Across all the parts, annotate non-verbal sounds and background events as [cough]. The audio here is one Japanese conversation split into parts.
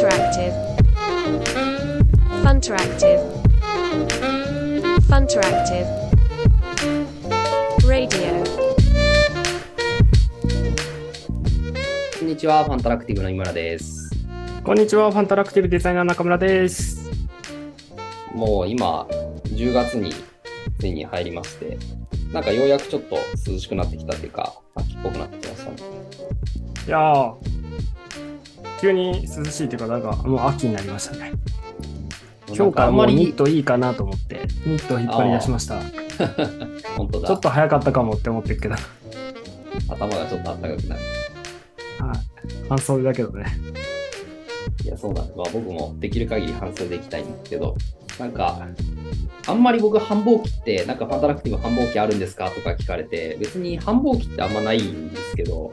Funteractive. Funteractive. Funteractive. Radio. こんにちは、ファンタラクティブの井村です。こんにちは、ファンタラクティブデザイナー中村です。もう今、10月についに入りまして、なんかようやくちょっと涼しくなってきたっていうか、秋っぽくなってきましたね。いやー、急に涼しいというか、なんかもう秋になりましたね。今日からもうニットいいかなと思って、ニットを引っ張り出しました。[laughs] 本当だ。ちょっと早かったかもって思ってるけど、はい、頭がちょっと暖かくなる。半袖だけどね。いや、そうなんです。まあ僕もできる限り半袖で行きたいんですけど、なんか、あんまり僕繁忙期って、なんかファンタラクティブ繁忙期あるんですかとか聞かれて、別に繁忙期ってあんまないんですけど、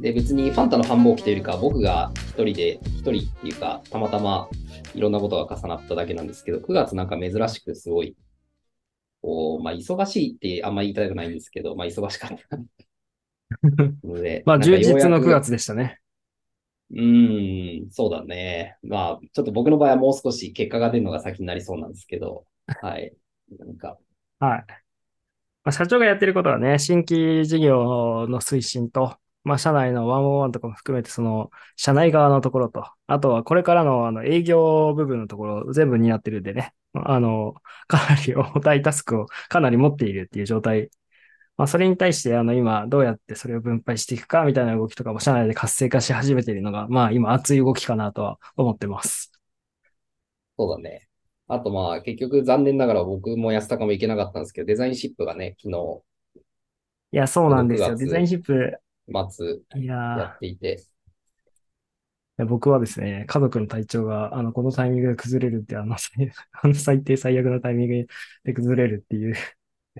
で、別にファンタの繁忙期というよりか、僕が一人で、一人っていうか、たまたまいろんなことが重なっただけなんですけど、9月なんか珍しくすごい、こう、まあ忙しいってあんま言いたくないんですけど、まあ忙しかった。ので [laughs] まあ充実の9月でしたね。うーん、そうだね。まあ、ちょっと僕の場合はもう少し結果が出るのが先になりそうなんですけど、[laughs] はい。なんか、はい。まあ、社長がやってることはね、新規事業の推進と、まあ、社内のワンオンワンとかも含めて、その、社内側のところと、あとはこれからのあの営業部分のところ、全部担ってるんでね、あの、かなり重たいタスクをかなり持っているっていう状態。まあ、それに対して、あの、今、どうやってそれを分配していくか、みたいな動きとかも社内で活性化し始めているのが、まあ、今、熱い動きかなとは思ってます。そうだね。あとまあ、結局残念ながら僕も安高も行けなかったんですけど、デザインシップがね、昨日いや、そうなんです6よ。月デザインシップ、末いやっていて、いや僕はですね、家族の体調が、あの、このタイミングで崩れるって、あの、最 [laughs] あの最低最悪のタイミングで崩れるっていう、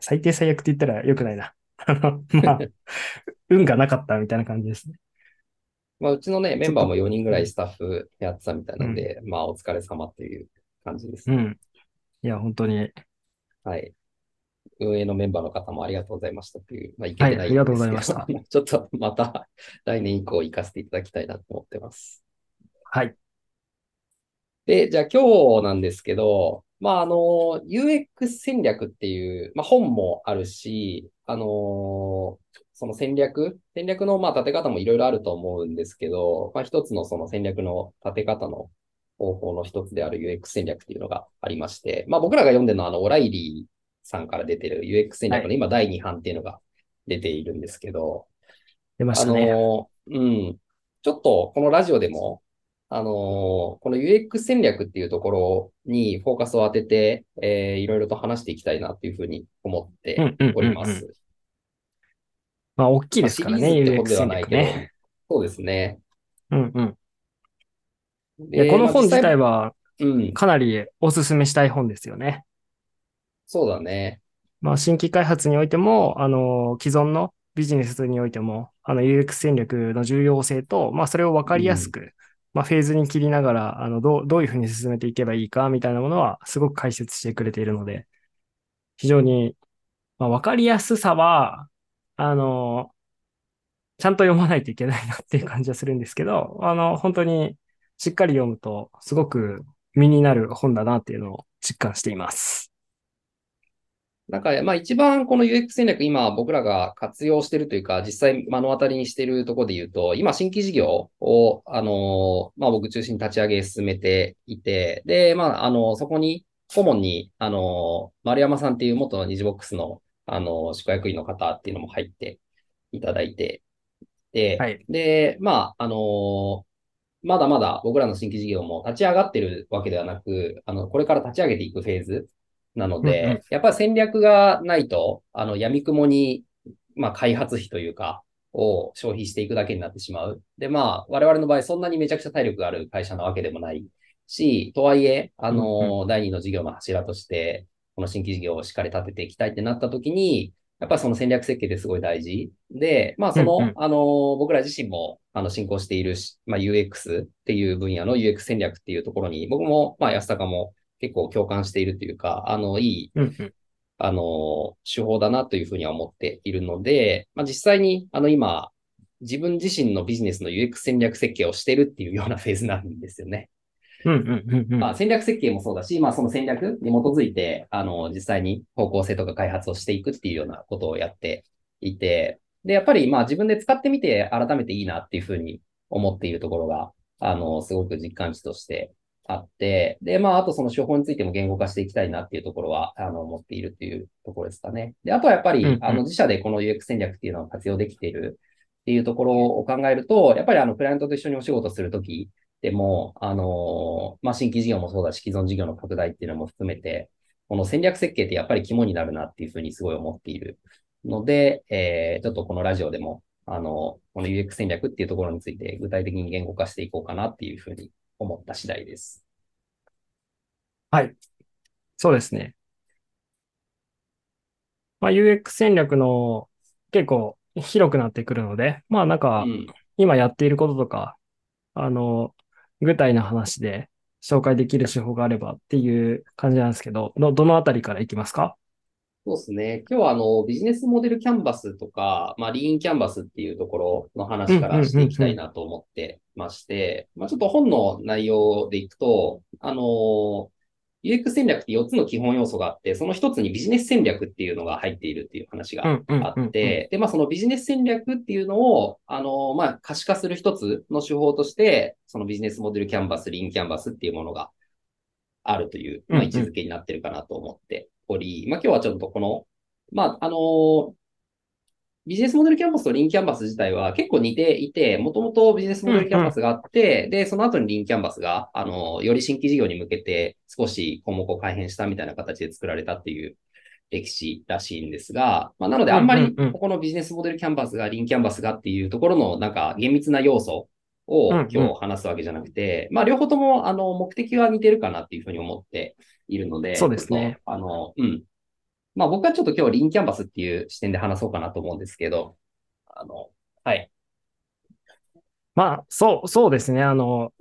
最低最悪って言ったら良くないな。[laughs] あの、まあ、[laughs] 運がなかったみたいな感じですね。まあ、うちのね、メンバーも4人ぐらいスタッフやってたみたいなので、まあ、お疲れ様っていう感じです。うん。いや、本当に。はい。運営のメンバーの方もありがとうございましたっていう、まあ、行けてないんですけど、はいありがとうございました [laughs] ちょっとまた来年以降行かせていただきたいなと思ってます。はい。で、じゃあ今日なんですけど、まあ、あの、UX 戦略っていう、まあ、本もあるし、あの、その戦略、戦略のまあ立て方もいろいろあると思うんですけど、まあ、一つのその戦略の立て方の方法の一つである UX 戦略っていうのがありまして、まあ、僕らが読んでるのはあの、オライリーさんから出てる UX 戦略の今第2版っていうのが出ているんですけど、あ出ましたね。の、うん。ちょっとこのラジオでも、あの、この UX 戦略っていうところにフォーカスを当てて、えーいろいろと話していきたいなっていうふうに思ってうんうんうんうんおります。まあ、大きいですからね、まあって UX ことでは戦ないけど、略ね。そうですね。うんうん。いでや、この本自体まあはかなりおすすめしたい本ですよね。そうだね。まあ、新規開発においても、あの、既存のビジネスにおいても、あの、UX 戦略の重要性と、まあ、それを分かりやすく、まあ、フェーズに切りながら、あの、どう、どういうふうに進めていけばいいか、みたいなものは、すごく解説してくれているので、非常に、まあ、分かりやすさは、あの、ちゃんと読まないといけないなっていう感じはするんですけど、あの、本当にしっかり読むと、すごく身になる本だなっていうのを実感しています。なんか、まあ一番この UX 戦略今僕らが活用してるというか、実際目の当たりにしてるところで言うと、今新規事業を、あの、まあ僕中心に立ち上げ進めていて、で、まああの、そこに顧問に、あの、丸山さんっていう元ニジボックスの、あの、宿役員の方っていうのも入っていただいて、で、はい。で、まあ、あの、まだまだ僕らの新規事業も立ち上がってるわけではなく、あの、これから立ち上げていくフェーズなので、うんうんやっぱり戦略がないと、あの、闇雲に、まあ、開発費というか、を消費していくだけになってしまう。で、まあ、我々の場合、そんなにめちゃくちゃ体力がある会社なわけでもないし、とはいえ、あの、第二の事業の柱として、この新規事業をしっかり立てていきたいってなった時に、やっぱりその戦略設計ってすごい大事。で、まあその、うんうんあの、僕ら自身も、あの、進行しているし、まあ UX っていう分野の UX 戦略っていうところに、僕も、まあ安高も結構共感しているというか、あの、いい、うんうん。あの、手法だなというふうには思っているので、まあ実際に、あの今、自分自身のビジネスの UX 戦略設計をしてるっていうようなフェーズなんですよね。うんうんうんうん。まあ、戦略設計もそうだし、まあ、その戦略に基づいて、あの、実際に方向性とか開発をしていくっていうようなことをやっていて、で、やっぱり、まあ、自分で使ってみて改めていいなっていうふうに思っているところが、あの、すごく実感値としてあって、で、まあ、あとその手法についても言語化していきたいなっていうところは、あの、思っているっていうところですかね。で、あとはやっぱり、うんうんあの、自社でこの UX 戦略っていうのを活用できているっていうところを考えると、やっぱりあの、クライアントと一緒にお仕事するときでも、あの、まあ、新規事業もそうだし、既存事業の拡大っていうのも含めて、この戦略設計ってやっぱり肝になるなっていうふうにすごい思っているので、えー、ちょっとこのラジオでも、あの、この UX 戦略っていうところについて具体的に言語化していこうかなっていうふうに思った次第です。はい。そうですね。まあ、UX 戦略の結構広くなってくるので、まあなんかうん。今やっていることとか、あの、具体の話で紹介できる手法があればっていう感じなんですけど、ど、どのあたりからいきますか？そうですね。今日はあの、ビジネスモデルキャンバスとか、まあ、リーンキャンバスっていうところの話からしていきたいなと思ってまして、まあ、ちょっと本の内容でいくと、あの、UX 戦略って4つの基本要素があって、その1つにビジネス戦略っていうのが入っているっていう話があって、で、まあそのビジネス戦略っていうのを、あの、まあ可視化する一つの手法として、そのビジネスモデルキャンバス、リーンキャンバスっていうものがあるという、まあ位置づけになってるかなと思っており、まあ今日はちょっとこの、まああの、ビジネスモデルキャンバスとリーンキャンバス自体は結構似ていて、もともとビジネスモデルキャンバスがあって、で、その後にリーンキャンバスが、あの、より新規事業に向けて少し項目を改変したみたいな形で作られたっていう歴史らしいんですが、まあ、なのであんまりうんうんうんここのビジネスモデルキャンバスが、リーンキャンバスがっていうところのなんか厳密な要素をうんうん今日話すわけじゃなくて、まあ両方ともあの目的は似てるかなっていうふうに思っているので、そうですね。あの、うん。まあ僕はちょっと今日リーンキャンバスっていう視点で話そうかなと思うんですけど、あの、はい。まあ、そう、そうですね。あの、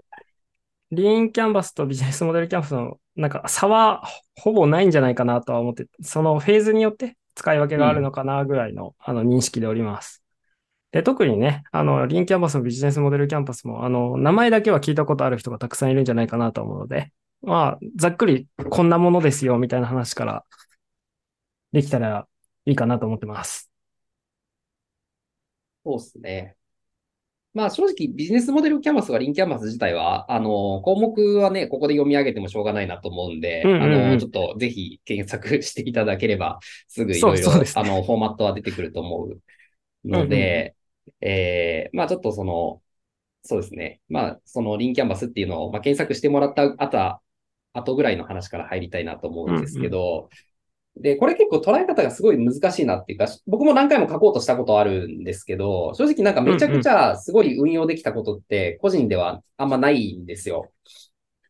リーンキャンバスとビジネスモデルキャンバスのなんか差はほぼないんじゃないかなとは思って、そのフェーズによって使い分けがあるのかなぐらいの,、あの認識でおります。で、特にね、あの、リーンキャンバスもビジネスモデルキャンパスも、あの、名前だけは聞いたことある人がたくさんいるんじゃないかなと思うので、まあ、ざっくりこんなものですよ、みたいな話からできたらいいかなと思ってます。そうですね。まあ正直ビジネスモデルキャンバスとかリンキャンバス自体は、あの、項目はね、ここで読み上げてもしょうがないなと思うんで、うんうんうんあの、ちょっとぜひ検索していただければ、すぐいろいろあの、フォーマットは出てくると思うので、えー、まあちょっとその、そうですね。まあ、そのリンキャンバスっていうのを、まあ、検索してもらった後、後ぐらいの話から入りたいなと思うんですけど、で、これ結構捉え方がすごい難しいなっていうか、僕も何回も書こうとしたことあるんですけど、正直なんかめちゃくちゃすごい運用できたことって個人ではあんまないんですよ。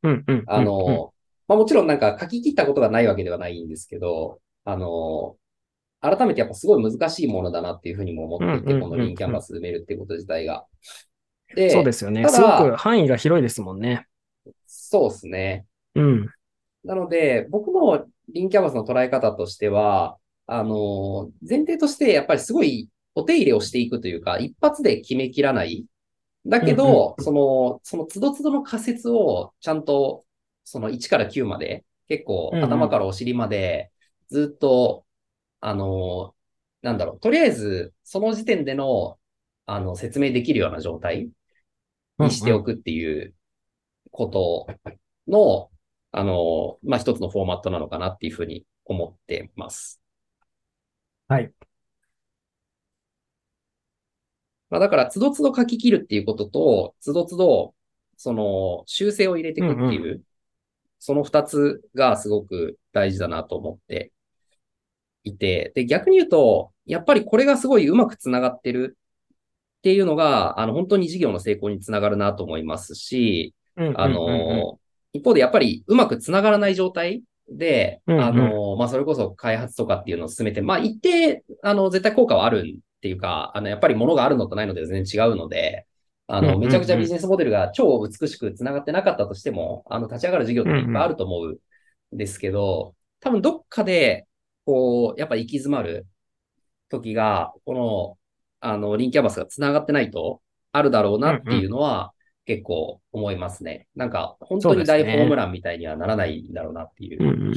うんうん。あの、まあもちろんなんか書き切ったことがないわけではないんですけど、あの、改めてやっぱすごい難しいものだなっていうふうにも思っていて、このリンキャンバス埋めるってこと自体が。で、そうですよね。すごく範囲が広いですもんね。そうですね。うん。なので、僕のリンキャンバスの捉え方としては、あの、前提としてやっぱりすごいお手入れをしていくというか、一発で決めきらない。だけど、その、その都度都度の仮説をちゃんと、その1から9まで、結構頭からお尻まで、ずっと、あの、なんだろう、とりあえず、その時点での、あの、説明できるような状態にしておくっていうことの、あの、まあ、一つのフォーマットなのかなっていうふうに思ってます。はい。まあ、だから、つどつど書き切るっていうことと、つどつど、その、修正を入れていくっていう、その二つがすごく大事だなと思っていて、で、逆に言うと、やっぱりこれがすごいうまくつながってるっていうのが、あの、本当に事業の成功につながるなと思いますし、あの、一方でやっぱりうまくつながらない状態で、うんうん。あの、まあ、それこそ開発とかっていうのを進めて、まあ、一定、あの、絶対効果はあるっていうか、あの、やっぱり物があるのとないので全然違うので、あの、めちゃくちゃビジネスモデルが超美しくつながってなかったとしても、あの、立ち上がる事業っていっぱいあると思うんですけど、多分どっかで、こう、やっぱ行き詰まる時が、この、あの、リンキャンバスが繋がってないと、あるだろうなっていうのは、結構思いますね。なんか、本当に大ホームランみたいにはならないんだろうなっていう。うんうん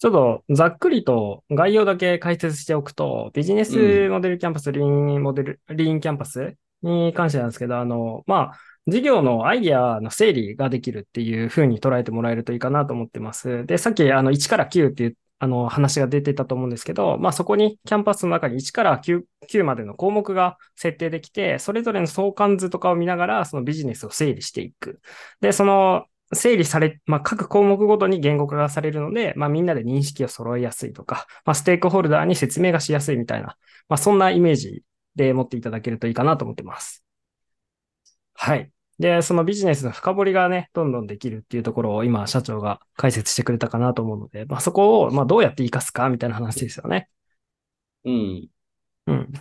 ちょっとざっくりと概要だけ解説しておくと、ビジネスモデルキャンパス、リーンモデル、リーンキャンパスに関してなんですけど、あの、まあ、事業のアイディアの整理ができるっていう風に捉えてもらえるといいかなと思ってます。で、さっきあの1から9ってあの話が出てたと思うんですけど、まあそこにキャンパスの中に1から 9, 9までの項目が設定できて、それぞれの相関図とかを見ながらそのビジネスを整理していく。で、その整理され、まあ、各項目ごとに言語化がされるので、まあ、みんなで認識を揃えやすいとか、まあ、ステークホルダーに説明がしやすいみたいな、まあ、そんなイメージで持っていただけるといいかなと思ってます。はい。で、そのビジネスの深掘りがね、どんどんできるっていうところを今、社長が解説してくれたかなと思うので、まあ、そこを、まあ、どうやって活かすかみたいな話ですよね。うん。うん。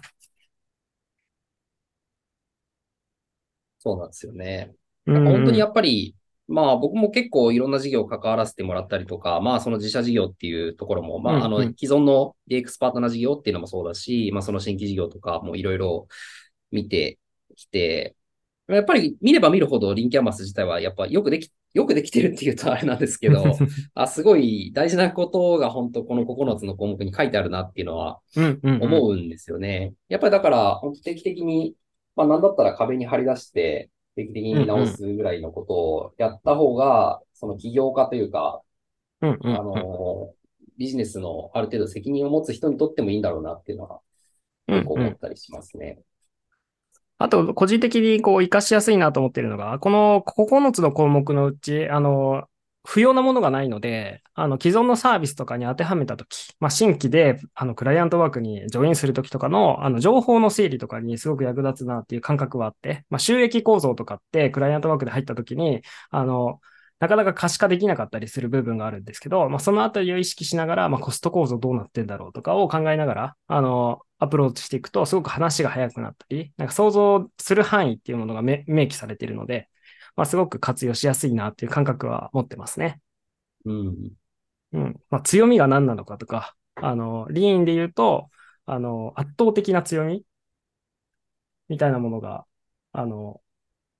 そうなんですよね。うん本当にやっぱり、まあ僕も結構いろんな事業関わらせてもらったりとか、まあその自社事業っていうところも、まああの既存の DX パートナー事業っていうのもそうだし、まあその新規事業とかもいろいろ見てきて、やっぱり見れば見るほどリンキャンバス自体はやっぱよくでき、よくできてるっていうとあれなんですけど、[laughs] あ、すごい大事なことが本当この9つの項目に書いてあるなっていうのはうんうんうん思うんですよね。やっぱりだから、本当定期的に、まあなんだったら壁に貼り出して、定期的に直すぐらいのことをやった方が、その起業家というか、うんうんうんあの、ビジネスのある程度責任を持つ人にとってもいいんだろうなっていうのは、うん結構うん思ったりしますね。あと、個人的にこう、活かしやすいなと思っているのが、この9つの項目のうち、あの、不要なものがないので、あの、既存のサービスとかに当てはめたとき、まあ、新規で、あの、クライアントワークにジョインするときとかの、あの、情報の整理とかにすごく役立つなっていう感覚はあって、まあ、収益構造とかって、クライアントワークで入ったときに、あの、なかなか可視化できなかったりする部分があるんですけど、まあ、そのあたりを意識しながら、まあ、コスト構造どうなってんだろうとかを考えながら、あの、アプローチしていくと、すごく話が早くなったり、なんか想像する範囲っていうものがめ明記されているので、まあ、すごく活用しやすいなっていう感覚は持ってますね。うん。うん。まあ、強みが何なのかとか、あの、リーンで言うと、あの、圧倒的な強みみたいなものが、あの、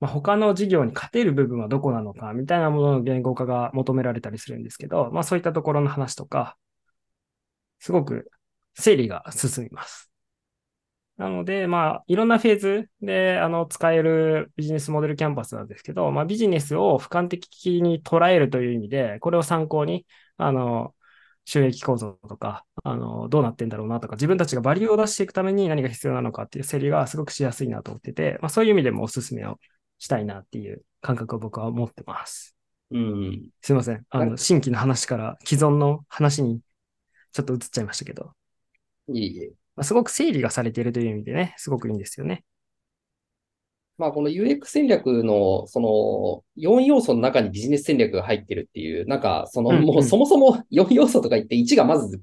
まあ、他の事業に勝てる部分はどこなのかみたいなものの言語化が求められたりするんですけど、まあ、そういったところの話とか、すごく整理が進みます。なので、まあ、いろんなフェーズで、あの、使えるビジネスモデルキャンパスなんですけど、まあ、ビジネスを俯瞰的に捉えるという意味で、これを参考に、あの、収益構造とか、あの、どうなってんだろうなとか、自分たちがバリューを出していくために何が必要なのかっていう整理がすごくしやすいなと思ってて、まあ、そういう意味でもおすすめをしたいなっていう感覚を僕は持ってます。うん。すいません。あの、新規の話から既存の話にちょっと移っちゃいましたけど、いえいえ。まあ、すごく整理がされているという意味でね、すごくいいんですよね。まあ、この UX 戦略の、その、4要素の中にビジネス戦略が入ってるっていう、なんか、その、もうそもそも4要素とか言って1がまず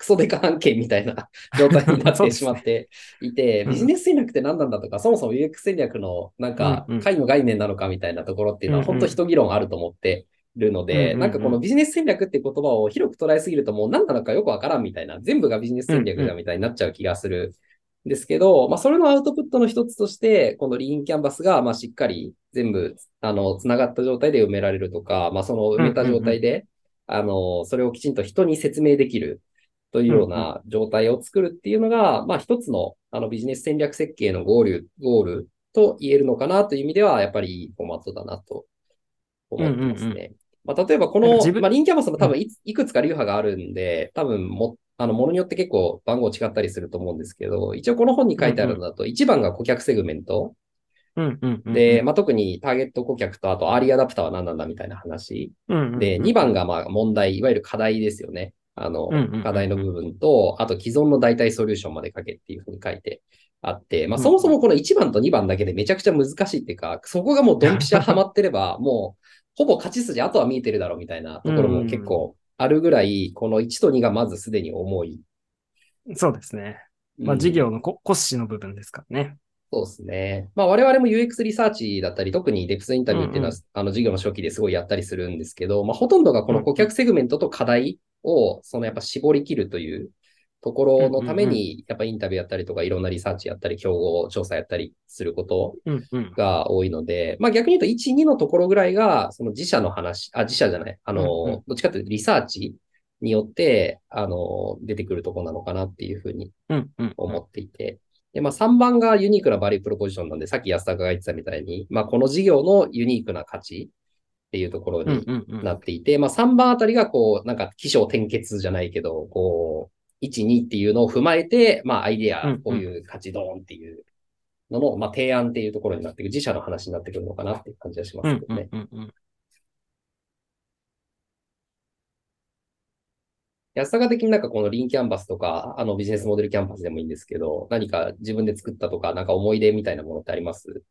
クソデカ案件みたいな [laughs] 状態になってしまっていて、うん。ビジネス戦略って何なんだとか、そもそも UX 戦略の、なんかうんうん、解の概念なのかみたいなところっていうのは、本当一議論あると思ってるので、なんかこのビジネス戦略っていう言葉を広く捉えすぎるともう何なのかよくわからんみたいな、全部がビジネス戦略だみたいになっちゃう気がするですけど、まあ、それのアウトプットの一つとして、このリーンキャンバスが、まあ、しっかり全部、あの、つながった状態で埋められるとか、まあ、その埋めた状態で、あの、それをきちんと人に説明できるというような状態を作るっていうのが、まあ、一つの、あの、ビジネス戦略設計のゴール、ゴールと言えるのかなという意味では、やっぱりいいフォーマットだなと思ってますね。うんうんまあ、例えばこのまあ、リーンキャンバスも多分いいくつか流派があるんで、多分も、あの、ものによって結構番号違ったりすると思うんですけど、一応この本に書いてあるのだと、1番が顧客セグメント。うんうんうん。で、まあ、特にターゲット顧客と、あとアーリーアダプターは何なんだみたいな話。うんうんうん、で、2番がまあ問題、いわゆる課題ですよね。あのうんうんうん、課題の部分と、あと既存の代替ソリューションまで書けっていうふうに書いてあって、まあ、うんそもそもこの1番と2番だけでめちゃくちゃ難しいっていうか、そこがもうドンピシャハマってれば、[laughs] もう、ほぼ勝ち筋、あとは見えてるだろうみたいなところも結構あるぐらい、この1と2がまずすでに重い。そうですね。まあ、うん事業のこ骨子の部分ですからね。そうですね。まあ我々も UX リサーチだったり、特にデプスインタビューっていうのは、うんあの事業の初期ですごいやったりするんですけど、まあほとんどがこの顧客セグメントと課題を、そのやっぱ絞り切るというところのために、やっぱインタビューやったりとか、いろんなリサーチやったり、競合調査やったりすること。が多いので、まあ逆に言うと1、2のところぐらいが、その自社の話、あ、自社じゃない、あの、どっちかというとリサーチによって、あの、出てくるところなのかなっていうふうに。思っていて。で、まあ3番がユニークなバリュープロポジションなんで、さっき安田が言ってたみたいに、まあこの事業のユニークな価値っていうところうんに。なっていて、まあ3番あたりがこう、なんか起承転結じゃないけど、こう、1、2っていうのを踏まえて、まあアイデアこういう価値ドーンっていうのの、まあ提案っていうところになってくる、自社の話になってくるのかなっていう感じがしますけどね。安坂的になんかこのリンキャンバスとか、あのビジネスモデルキャンパスでもいいんですけど、何か自分で作ったとか、なんか思い出みたいなものってあります？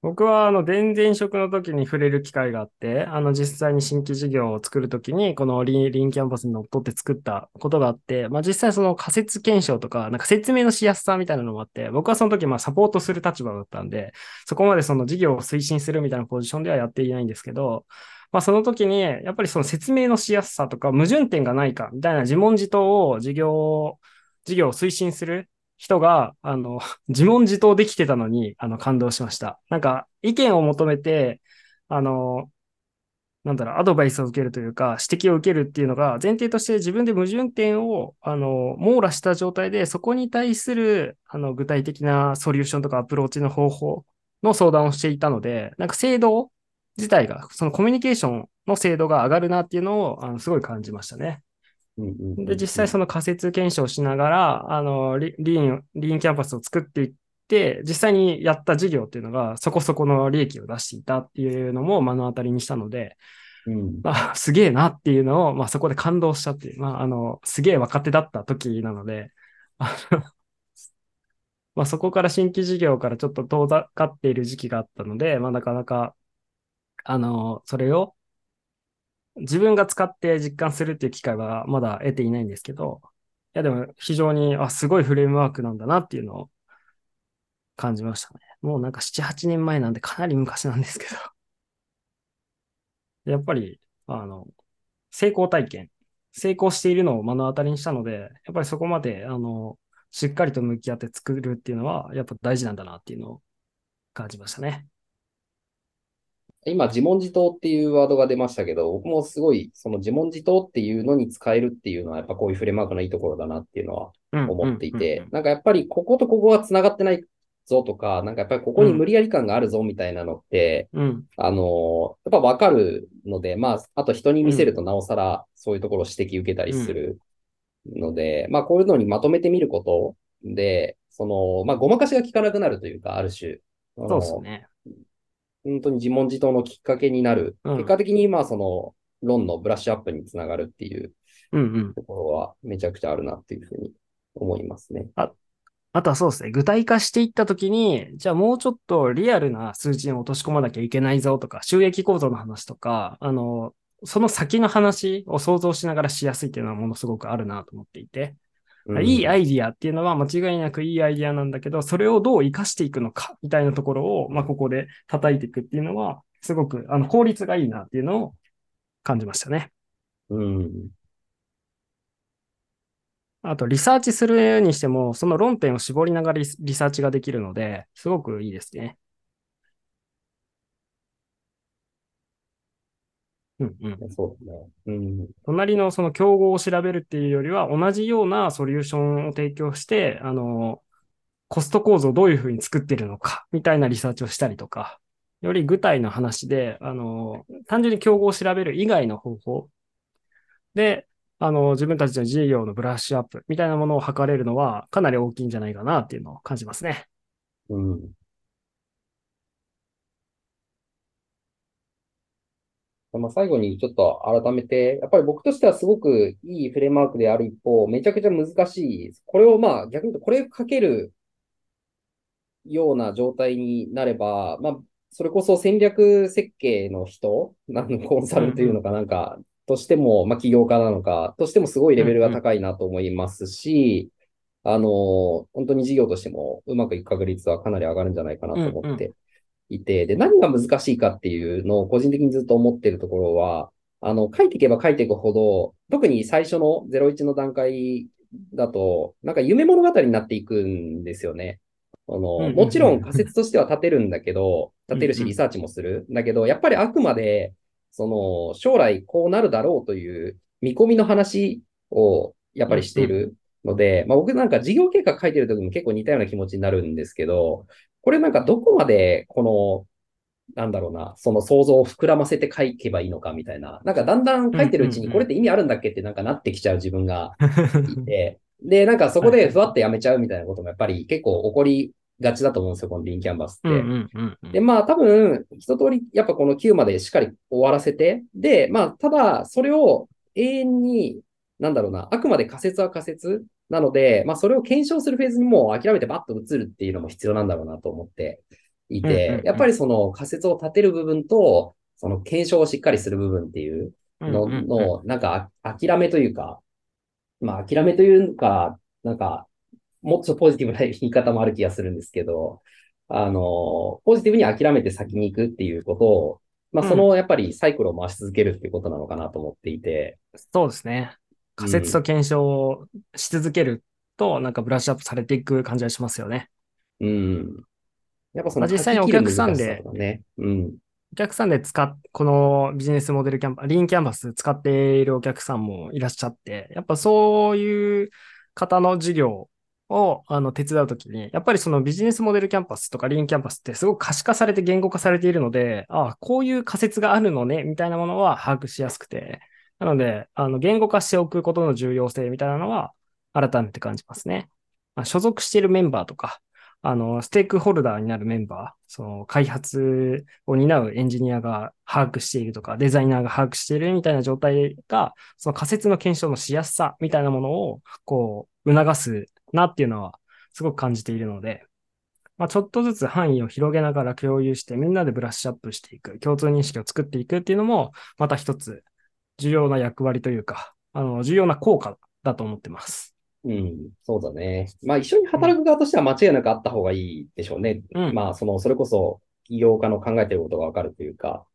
僕は、あの、前々職の時に触れる機会があって、あの、実際に新規事業を作る時に、このリンリンキャンパスにのっとって作ったことがあって、まあ、実際その仮説検証とか、なんか説明のしやすさみたいなのもあって、僕はその時、まあ、サポートする立場だったんで、そこまでその事業を推進するみたいなポジションではやっていないんですけど、まあ、その時に、やっぱりその説明のしやすさとか、矛盾点がないか、みたいな自問自答を事業、事業を推進する人が、あの、[laughs] 自問自答できてたのに、あの、感動しました。なんか、意見を求めて、あの、なんだろう、アドバイスを受けるというか、指摘を受けるっていうのが、前提として自分で矛盾点を、あの、網羅した状態で、そこに対する、あの、具体的なソリューションとかアプローチの方法の相談をしていたので、なんか制度自体が、そのコミュニケーションの精度が上がるなっていうのを、あの、すごい感じましたね。で、実際その仮説検証しながら、あの、リリーン、リーンキャンパスを作っていって、実際にやった事業っていうのがそこそこの利益を出していたっていうのも目の当たりにしたので、うん。まあ、[laughs] すげえなっていうのを、まあそこで感動したっていう、まああの、すげえ若手だった時なので、あの [laughs] まあそこから新規事業からちょっと遠ざかっている時期があったので、まあなかなか、あの、それを自分が使って実感するっていう機会はまだ得ていないんですけど、いやでも非常に、あ、すごいフレームワークなんだなっていうのを感じましたね。もうなんか7、8年前なんでかなり昔なんですけど。やっぱり、あの、成功体験、成功しているのを目の当たりにしたので、やっぱりそこまで、あの、しっかりと向き合って作るっていうのは、やっぱ大事なんだなっていうのを感じましたね。今、自問自答っていうワードが出ましたけど、僕もすごい、その自問自答っていうのに使えるっていうのは、やっぱこういうフレームワークのいいところだなっていうのはうん思っていうんて、なんかやっぱりこことここが繋がってないぞとか、なんかやっぱりここに無理やり感があるぞみたいなのって、うんうん。あの、やっぱわかるので、まあ、あと人に見せるとなおさらそういうところを指摘受けたりするので、まあ、こういうのにまとめてみることで、その、まあ、ごまかしが効かなくなるというか、ある種。そうですね。本当に自問自答のきっかけになる。うん結果的に、まあ、その、論のブラッシュアップにつながるっていううんうん。ところはめちゃくちゃあるなっていうふうに思いますね。あとはそうですね。具体化していったときに、じゃあもうちょっとリアルな数字に落とし込まなきゃいけないぞとか、収益構造の話とか、あの、その先の話を想像しながらしやすいっていうのはものすごくあるなと思っていて、うんいいアイディアっていうのは間違いなくいいアイディアなんだけど、それをどう活かしていくのかみたいなところを、まあ、ここで叩いていくっていうのは、すごく、あの、効率がいいなっていうのを感じましたね。うん。あと、リサーチするにしても、その論点を絞りながらリリサーチができるので、すごくいいですね。うんうん。そうですね。うん。隣のその競合を調べるっていうよりは、同じようなソリューションを提供して、あの、コスト構造をどういうふうに作ってるのか、みたいなリサーチをしたりとか、より具体の話で、あの、単純に競合を調べる以外の方法で、あの、自分たちの事業のブラッシュアップみたいなものを図れるのはかなり大きいんじゃないかなっていうのを感じますね。うん。まあ、最後にちょっと改めて、やっぱり僕としてはすごくいいフレームワークである一方、めちゃくちゃ難しい。これをまあ逆に言うと、これをかけるような状態になれば、まあ、それこそ戦略設計の人、なんのコンサルというのかなんか、としても、まあ起業家なのか、としてもすごいレベルが高いなと思いますし、あの、本当に事業としてもうまくいく確率はかなり上がるんじゃないかなと思っていて、で、何が難しいかっていうのを個人的にずっと思ってるところは、あの、書いていけば書いていくほど、特に最初の01の段階だと、なんか夢物語になっていくんですよね。あの、もちろん仮説としては立てるんだけど、立てるしリサーチもする。だけど、やっぱりあくまで、その、将来こうなるだろうという見込みの話をやっぱりしているので、まあ僕なんか事業計画書いてる時も結構似たような気持ちになるんですけど、これなんかどこまでこの、なんだろうな、その想像を膨らませて書けばいいのかみたいな。なんかだんだん書いてるうちにこれって意味あるんだっけってなんかなってきちゃう自分が [laughs] いて、で、なんかそこでふわってやめちゃうみたいなこともやっぱり結構起こりがちだと思うんですよ、このリンキャンバスって。うんうんうんうんで、まあ多分、一通りやっぱこの9までしっかり終わらせて、で、まあただ、それを永遠に、なんだろうな、あくまで仮説は仮説なので、まあそれを検証するフェーズにもう諦めてバッと移るっていうのも必要なんだろうなと思っていてやっぱりその仮説を立てる部分と、その検証をしっかりする部分っていうのの、なんかあ諦めというか、まあ諦めというか、なんか、もっとポジティブな言い方もある気がするんですけど、あの、ポジティブに諦めて先に行くっていうことを、まあうん。そのやっぱりサイクルを回し続けるっていうことなのかなと思っていて、そうですね。仮説と検証をし続けると、なんかブラッシュアップされていく感じはしますよね。うん。やっぱそのまあ実際にお客さんで。うん。お客さんで使っ、このビジネスモデルキャンパス、リーンキャンバス使っているお客さんもいらっしゃって、やっぱそういう方の事業をあの手伝うときに、やっぱりそのビジネスモデルキャンパスとかリーンキャンパスってすごく可視化されて言語化されているので、ああ、こういう仮説があるのね、みたいなものは把握しやすくて、なので、あの言語化しておくことの重要性みたいなのは改めて感じますね。まあ、所属しているメンバーとか、あの、ステークホルダーになるメンバー、その開発を担うエンジニアが把握しているとか、デザイナーが把握しているみたいな状態が、その仮説の検証のしやすさみたいなものを、こう、促すなっていうのは、すごく感じているので、まあ、ちょっとずつ範囲を広げながら共有して、みんなでブラッシュアップしていく、共通認識を作っていくっていうのも、また一つ重要な役割というか、あの、重要な効果だと思ってます。うん、そうだね。まあ一緒に働く側としては間違いなくあった方がいいでしょうね。うんまあその、それこそ起業家の考えてることがわかるというか。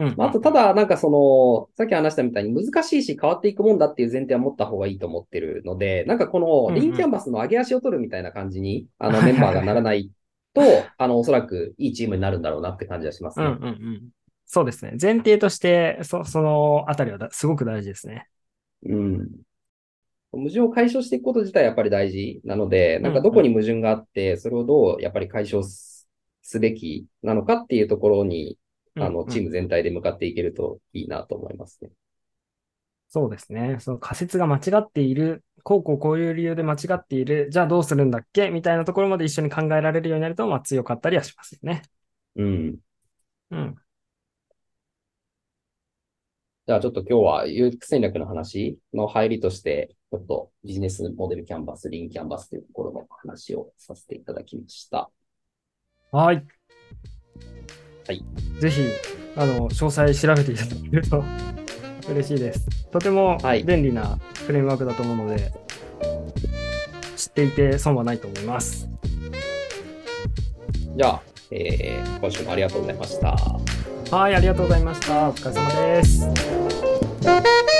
うん。まあ、あと、ただ、なんかその、さっき話したみたいに難しいし変わっていくもんだっていう前提は持った方がいいと思ってるので、なんかこのリンキャンバスの上げ足を取るみたいな感じに、あのメンバーがならないと、あの、おそらくいいチームになるんだろうなって感じはしますうんね。うんうん。そうですね。前提として、そそのあたりはだすごく大事ですね。うん。矛盾を解消していくこと自体やっぱり大事なので、なんかどこに矛盾があって、それをどうやっぱり解消すすべきなのかっていうところに、あの、チーム。ム全体で向かっていけるといいなと思いますね。そうですね。その仮説が間違っている、こうこうこういう理由で間違っている、じゃあどうするんだっけ？みたいなところまで一緒に考えられるようになると、まあ強かったりはしますよね。うん。うん。じゃあちょっと今日は UX 戦略の話の入りとして、ちょっとビジネスモデルキャンバス、リンキャンバスというところの話をさせていただきました。はい。はい。ぜひ、あの、詳細調べていただけると嬉しいです。とてもはい便利なフレームワークだと思うので、知っていて損はないと思います。じゃあ、えー今週もありがとうございました。はい、ありがとうございました。お疲れ様です。